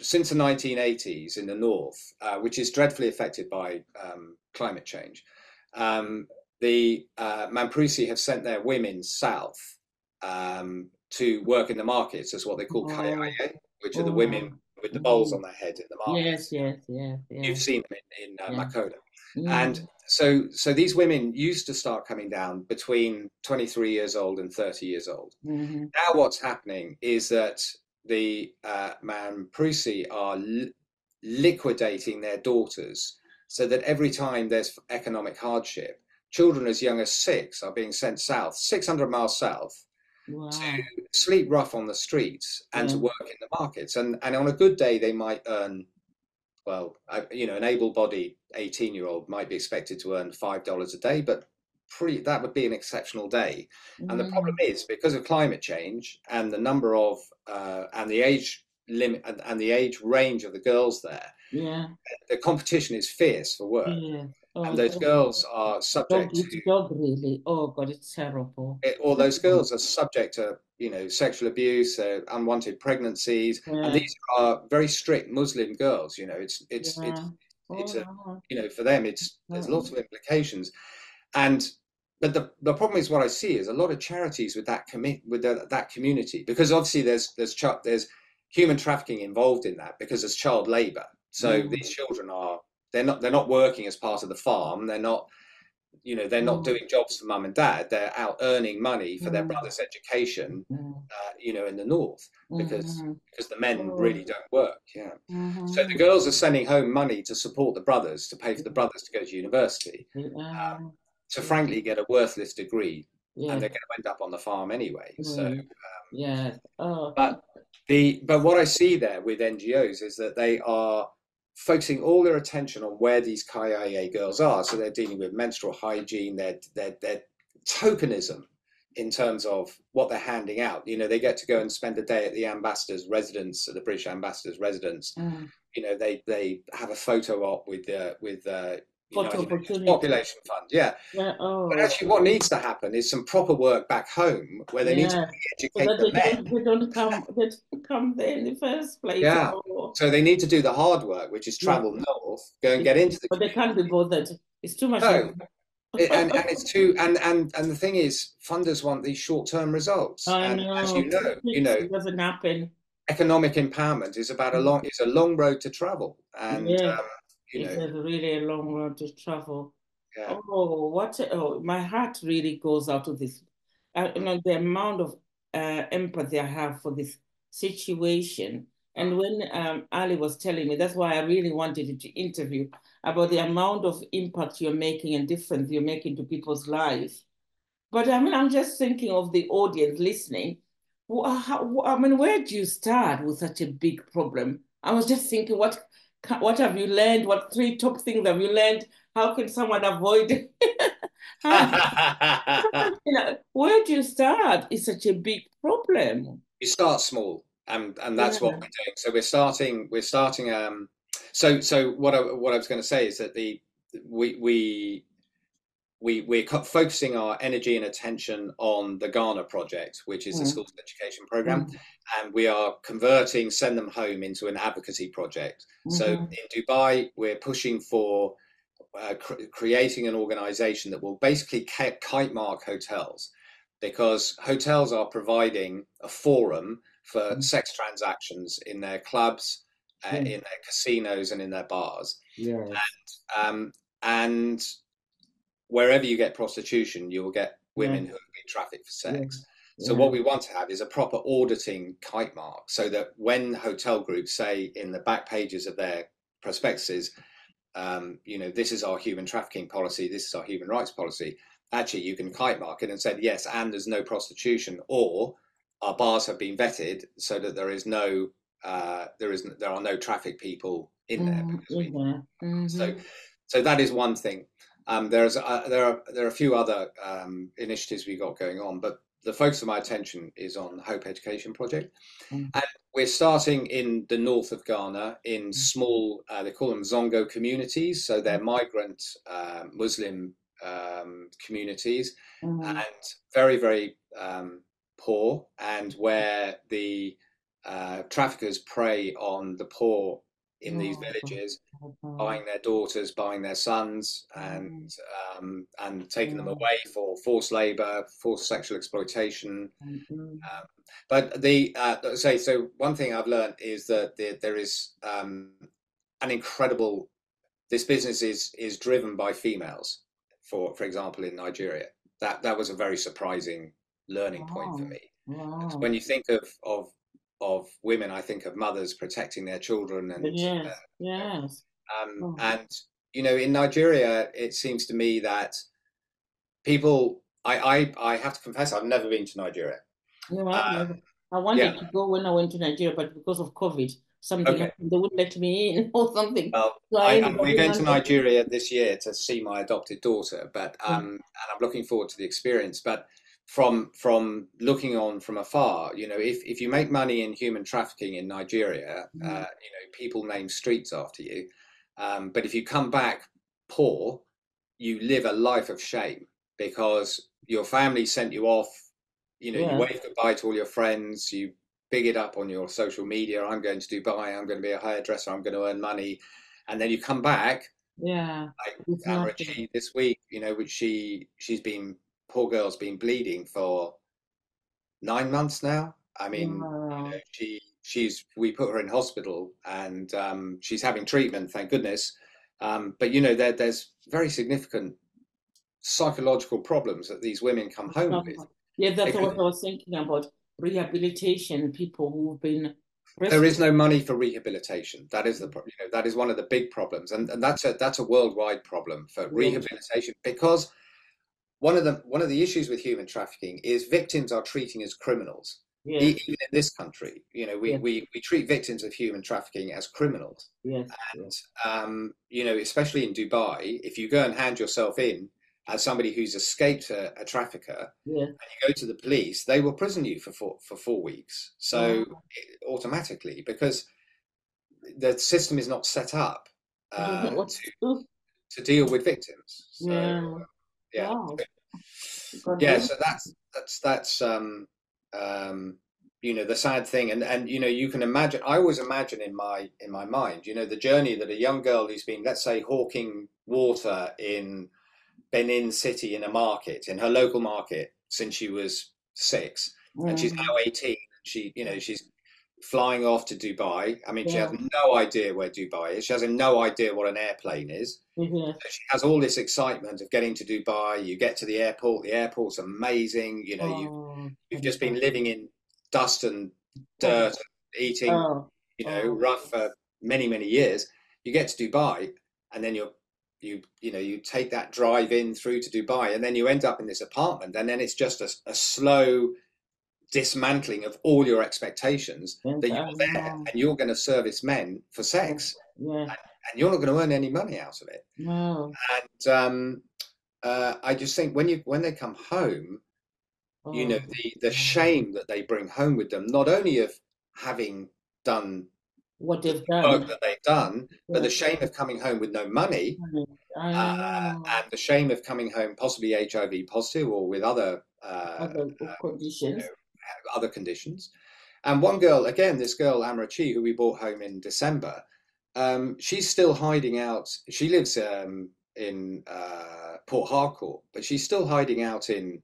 since the 1980s in the north, uh, which is dreadfully affected by um, climate change, um, the uh, Mamprusi have sent their women south um, to work in the markets as what they call oh. Kayaye, which are the women oh. with the bowls on their head in the market. Yes, yes, yes. yes. You've seen them in, in uh, yeah. Makola. Mm. And so, so these women used to start coming down between 23 years old and 30 years old. Mm-hmm. Now, what's happening is that the uh, Mamprusi are li- liquidating their daughters so that every time there's economic hardship, children as young as six are being sent south, 600 miles south, wow. to sleep rough on the streets and yeah. to work in the markets. And, and on a good day, they might earn, well, you know, an able bodied 18 year old might be expected to earn $5 a day, but pretty that would be an exceptional day mm. and the problem mm. is because of climate change and the number of uh, and the age limit and, and, the age range of the girls there yeah the competition is fierce for work yeah. oh, and those girls are subject to dog really oh god it's terrible it, all those girls are subject to you know sexual abuse uh, unwanted pregnancies yeah. and these are very strict muslim girls you know it's it's yeah. it's it's oh, a you know for them it's there's lots of implications and but the, the problem is what I see is a lot of charities with that commit with the, that community because obviously there's there's ch- there's human trafficking involved in that because there's child labor. So mm. these children are they're not they're not working as part of the farm. They're not you know they're not mm. doing jobs for mum and dad. They're out earning money for mm. their brother's education. Mm. Uh, you know in the north because mm-hmm. because the men really don't work. Yeah. Mm-hmm. So the girls are sending home money to support the brothers to pay for the brothers to go to university. Um, to frankly get a worthless degree yeah. and they're going to end up on the farm anyway so um, yeah oh. but the but what i see there with ngos is that they are focusing all their attention on where these kia girls are so they're dealing with menstrual hygiene their their, their tokenism in terms of what they're handing out you know they get to go and spend a day at the ambassador's residence at the british ambassador's residence mm. you know they they have a photo op with uh, with uh, Population Fund, yeah. yeah oh. But actually, what needs to happen is some proper work back home where they yeah. need to educate so the they men. Don't, they don't come, they don't come there in the first place. Yeah. Or... So they need to do the hard work, which is travel yeah. north, go and get into the. But they can't be bothered. It's too much. No. it, and, and it's too and, and and the thing is funders want these short-term results I and know. as you know you know it doesn't happen economic empowerment is about a long it's a long road to travel and yeah. um, you it's know. a really long road to travel. Yeah. Oh, what? Oh, my heart really goes out to this. Uh, you know, the amount of uh, empathy I have for this situation. And when um, Ali was telling me, that's why I really wanted to interview about the amount of impact you're making and difference you're making to people's lives. But I mean, I'm just thinking of the audience listening. How, I mean, where do you start with such a big problem? I was just thinking, what what have you learned? What three top things have you learned? How can someone avoid? (laughs) (laughs) you know, where do you start? It's such a big problem. You start small, and and that's yeah. what we're doing. So we're starting. We're starting. Um. So so what I what I was going to say is that the we we we we're focusing our energy and attention on the Ghana project, which is mm. the schools education program, mm. and we are converting Send Them Home into an advocacy project. Mm-hmm. So in Dubai, we're pushing for uh, cr- creating an organization that will basically kite mark hotels because hotels are providing a forum for mm. sex transactions in their clubs, uh, in their casinos, and in their bars. Yeah. And, um, and wherever you get prostitution, you will get women yeah. who have been trafficked for sex. Yeah. So what we want to have is a proper auditing kite mark, so that when hotel groups say in the back pages of their prospectuses, um, you know, this is our human trafficking policy, this is our human rights policy. Actually, you can kite mark it and say yes, and there's no prostitution, or our bars have been vetted so that there is no uh, there is there are no traffic people in there. Mm, mm-hmm. So so that is one thing. Um, there's uh, there are there are a few other um, initiatives we got going on, but the focus of my attention is on Hope Education Project, mm. and we're starting in the north of Ghana in mm. small uh, they call them Zongo communities, so they're mm. migrant uh, Muslim um, communities, mm. and very very um, poor, and where the uh, traffickers prey on the poor in these villages, buying their daughters, buying their sons, and mm. um, and taking them away for forced labour, forced sexual exploitation. Mm-hmm. Um, but the uh, say so. One thing I've learned is that there, there is um, an incredible. This business is is driven by females. For for example, in Nigeria, that that was a very surprising learning point for me. Wow. When you think of of of women, I think of mothers protecting their children and yes, uh, yes. Um, oh. and you know, in Nigeria, it seems to me that people. I I, I have to confess, I've never been to Nigeria. No, uh, I wanted yeah. to go when I went to Nigeria, but because of COVID, something okay. they wouldn't let me in (laughs) or something. Well, so I, I, we're going to Nigeria this year to see my adopted daughter, but um, mm. and I'm looking forward to the experience. But from from looking on from afar you know if, if you make money in human trafficking in nigeria uh, you know people name streets after you um, but if you come back poor you live a life of shame because your family sent you off you know yeah. you wave goodbye to all your friends you big it up on your social media i'm going to dubai i'm going to be a hairdresser i'm going to earn money and then you come back yeah like this week you know which she she's been poor girl's been bleeding for nine months now. I mean, wow. you know, she she's we put her in hospital and um, she's having treatment, thank goodness. Um, but you know, there, there's very significant psychological problems that these women come home with. Yeah, that's what I was thinking about rehabilitation. People who've been there is no money for rehabilitation. That is the you know that is one of the big problems, and, and that's a that's a worldwide problem for rehabilitation because one of the one of the issues with human trafficking is victims are treating as criminals. Yeah. Even in this country, you know, we, yeah. we, we treat victims of human trafficking as criminals. Yes. And, um, you know, especially in Dubai, if you go and hand yourself in as somebody who's escaped a, a trafficker yeah. and you go to the police, they will prison you for four, for four weeks. So it, automatically, because the system is not set up uh, to, to deal with victims. So, yeah yeah. Wow. Yeah, so that's that's that's um um you know the sad thing and and you know you can imagine i always imagine in my in my mind you know the journey that a young girl who's been let's say hawking water in benin city in a market in her local market since she was six mm. and she's mm. now 18 she you know she's flying off to Dubai. I mean, yeah. she has no idea where Dubai is. She has no idea what an airplane is. Mm-hmm. So she has all this excitement of getting to Dubai. You get to the airport. The airport's amazing. You know, oh, you, you've just been living in dust and dirt, and eating, oh, you know, oh. rough for many many years. You get to Dubai, and then you're you you know you take that drive in through to Dubai, and then you end up in this apartment, and then it's just a, a slow dismantling of all your expectations that you're there and you're going to service men for sex yeah. and, and, you're not going to earn any money out of it no. and um, uh, i just think when you when they come home oh. you know oh, the the shame that they bring home with them not only of having done what they've done. work that they've done, yeah. but the shame of coming home with no money, uh, and the shame of coming home possibly HIV positive or with other uh, other conditions, you know, other conditions. And one girl, again, this girl Amarachi, who we brought home in December, um, she's still hiding out. She lives um, in uh, Port Harcourt, but she's still hiding out in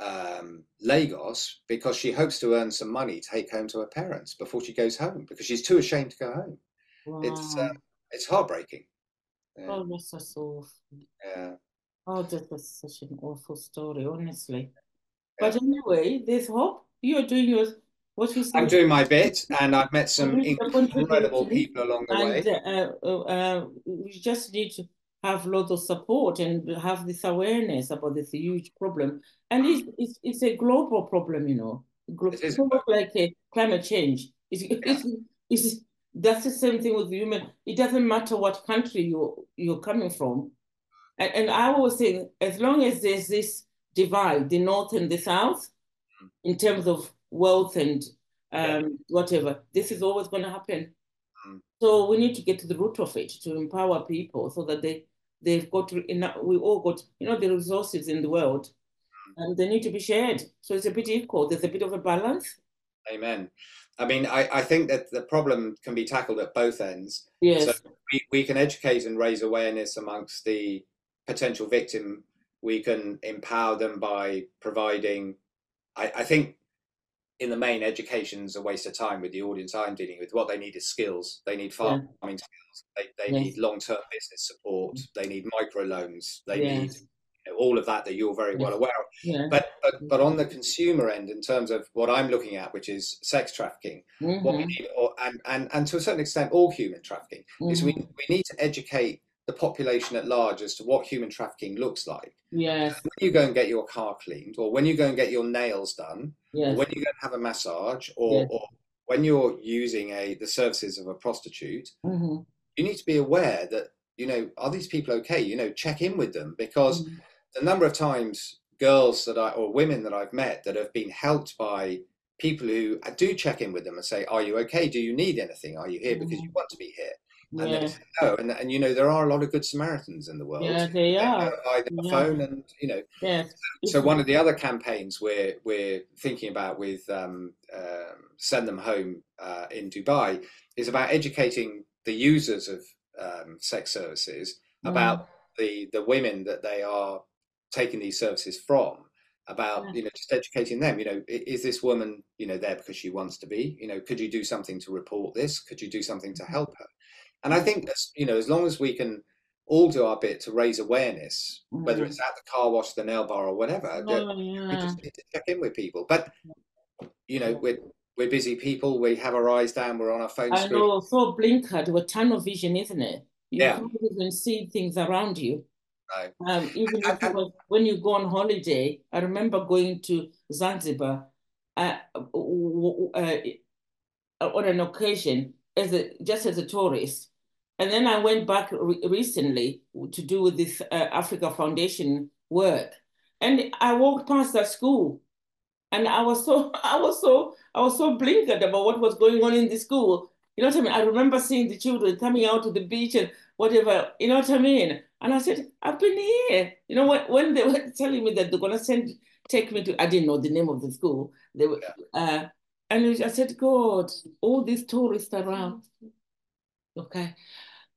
um, Lagos because she hopes to earn some money to take home to her parents before she goes home because she's too ashamed to go home. Wow. It's uh, it's heartbreaking. Yeah. Oh, that's so awful. Yeah. Oh, that was such an awful story, honestly. Yeah. But anyway, there's hope. You're doing your what you I'm doing my bit, and I've met some incredible people along the and, way. Uh, uh, uh, we just need to have lots of support and have this awareness about this huge problem. And it's, it's, it's a global problem, you know. It's almost like a climate change. It's, yeah. it's, it's, that's the same thing with human. It doesn't matter what country you're, you're coming from. And, and I always say, as long as there's this divide, the North and the South. In terms of wealth and um, yeah. whatever, this is always going to happen. Mm. So we need to get to the root of it to empower people so that they they've got enough, we all got, you know, the resources in the world and they need to be shared. So it's a bit equal. There's a bit of a balance. Amen. I mean, I, I think that the problem can be tackled at both ends. Yes. So we, we can educate and raise awareness amongst the potential victim. We can empower them by providing, I, I think in the main, education's a waste of time with the audience I'm dealing with. What they need is skills. They need farming yeah. skills. They, they yes. need long-term business support. They need microloans. They yes. need you know, all of that that you're very well aware of. Yeah. But, but but on the consumer end, in terms of what I'm looking at, which is sex trafficking, mm-hmm. what we mm-hmm. need, or, and, and and to a certain extent, all human trafficking, mm-hmm. is we we need to educate the population at large as to what human trafficking looks like. Yes. When you go and get your car cleaned, or when you go and get your nails done, yes. or when you go and have a massage, or, yes. or when you're using a the services of a prostitute, mm-hmm. you need to be aware that you know are these people okay? You know, check in with them because mm-hmm. the number of times girls that I or women that I've met that have been helped by people who do check in with them and say, "Are you okay? Do you need anything? Are you here because you mm-hmm. want to be here?" And yeah. no, and and you know there are a lot of good Samaritans in the world. Yeah, they are. By the yeah. phone, and you know. Yeah. So one of the other campaigns we're we're thinking about with um, uh, send them home uh, in Dubai is about educating the users of um, sex services mm. about the the women that they are taking these services from about yeah. you know just educating them you know is this woman you know there because she wants to be you know could you do something to report this could you do something to mm-hmm. help her and I think that's, you know, as long as we can all do our bit to raise awareness, mm. whether it's at the car wash, the nail bar, or whatever, oh, yeah. we just need to check in with people. But, you know, we're, we're busy people. We have our eyes down. We're on our phones. I know. So blinkered with tunnel vision, isn't it? You yeah. can't even see things around you. No. Um, even you was, when you go on holiday, I remember going to Zanzibar uh, uh, uh, on an occasion as a just as a tourist, and then I went back re recently to do with this uh, Africa Foundation work. And I walked past that school and I was so, (laughs) I was so, I was so blinkered about what was going on in the school. You know what I mean? I remember seeing the children coming out to the beach and whatever, you know what I mean? And I said, I've been here. You know, when, when they (laughs) were telling me that they're going to send, take me to, I didn't know the name of the school. They were, uh, and I said, God, all these tourists around. Okay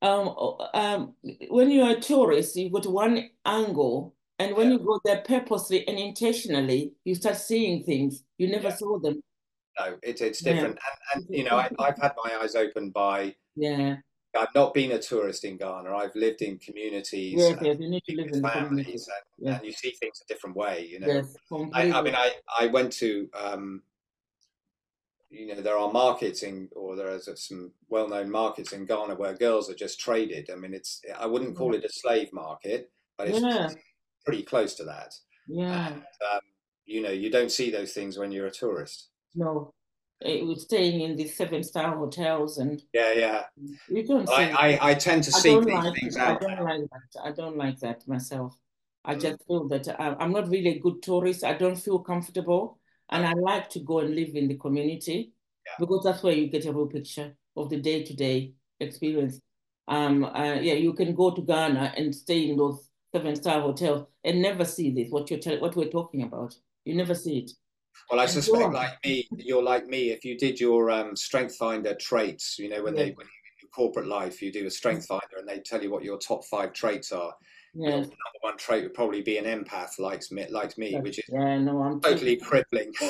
um, um, when you're a tourist, you go to one angle, and when yeah. you go there purposely and intentionally, you start seeing things you never yeah. saw them. No, it, it's different. Yeah. And, and, you know, I, have had my eyes opened by. Yeah. I've not been a tourist in Ghana. I've lived in communities. Yes, you need to live in families, and, and, you see things a different way. You know, yes, I, I mean, I I went to um, you know there are markets in or there are some well-known markets in Ghana where girls are just traded. I mean, it's I wouldn't call it a slave market, but it's yeah. pretty close to that. Yeah. And, um, you know, you don't see those things when you're a tourist. No, it was staying in these seven-star hotels and yeah, yeah. You don't. I, I, I tend to see these like things out. I don't like that. I don't like that myself. I mm. just feel that uh, I'm not really a good tourist. I don't feel comfortable. And I like to go and live in the community yeah. because that's where you get a real picture. of the day-to-day experience. Um, uh, yeah, you can go to Ghana and stay in those seven-star hotels and never see this. What you're what we're talking about, you never see it. Well, I suspect, like me, you're like me. If you did your um, Strength Finder traits, you know, when yeah. they when you corporate life, you do a Strength Finder, and they tell you what your top five traits are. Yes. Number one trait would probably be an empath, likes me, likes me, which is yeah, no, I'm totally crippling. (laughs)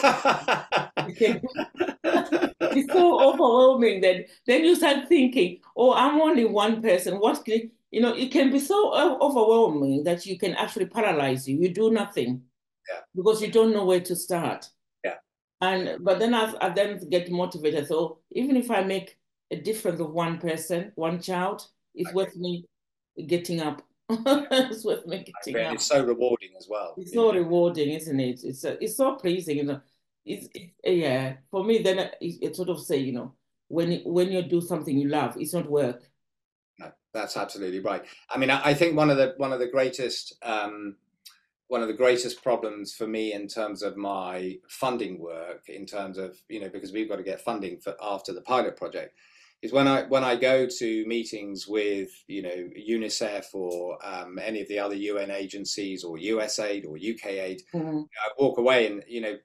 it's so overwhelming that then you start thinking, oh, I'm only one person. What can you know? It can be so overwhelming that you can actually paralyze you. You do nothing. Yeah. Because you don't know where to start. Yeah. And but then I, I then get motivated. So even if I make a difference of one person, one child, it's okay. worth me getting up (laughs) it's worth making. It's so rewarding as well. It's so know? rewarding, isn't it? It's uh, it's so pleasing, you know. It's it, yeah. For me, then it, it, sort of say, you know, when when you do something you love, it's not work. No, that's absolutely right. I mean, I, I think one of the one of the greatest um, one of the greatest problems for me in terms of my funding work, in terms of you know, because we've got to get funding for after the pilot project is when I when I go to meetings with you know UNICEF or um, any of the other UN agencies or USAID or UKAID, mm-hmm. I walk away and you know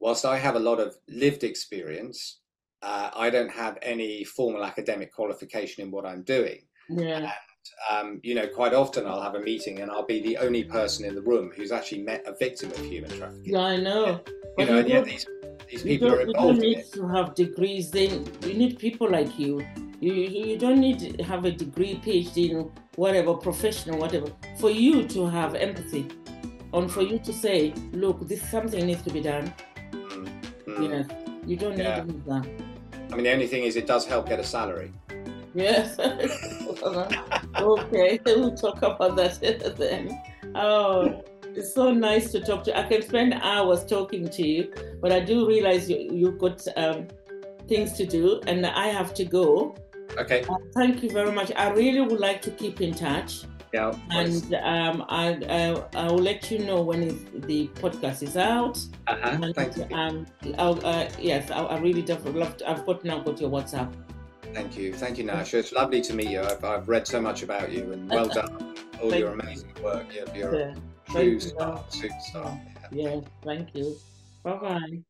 whilst I have a lot of lived experience, uh, I don't have any formal academic qualification in what I'm doing. Yeah. And, um, you know, quite often I'll have a meeting and I'll be the only person in the room who's actually met a victim of human trafficking. Yeah, I know. You know, and yet these these people you are involved. You don't need to have degrees. Then you need people like you. You you don't need to have a degree, PhD in whatever profession, whatever, for you to have empathy, and for you to say, look, this something needs to be done. Mm. Mm. Yes, you don't need to yeah. that. I mean, the only thing is, it does help get a salary. Yes. (laughs) okay, we'll talk about that (laughs) then. Oh. It's so nice to talk to you. I can spend hours talking to you, but I do realize you, you've got um, things to do and I have to go. Okay. Uh, thank you very much. I really would like to keep in touch. Yeah. And um, I, I, I will let you know when the podcast is out. Uh-huh. And, Thank you. Um, I'll, uh, yes, I, I really love. To, I've got now got your WhatsApp. Thank you, thank you, Nyasha. It's lovely to meet you. I've, I've read so much about you, and well done all your amazing work. You're, you're, yeah. Superstar, superstar. Yeah, thank you. Bye bye.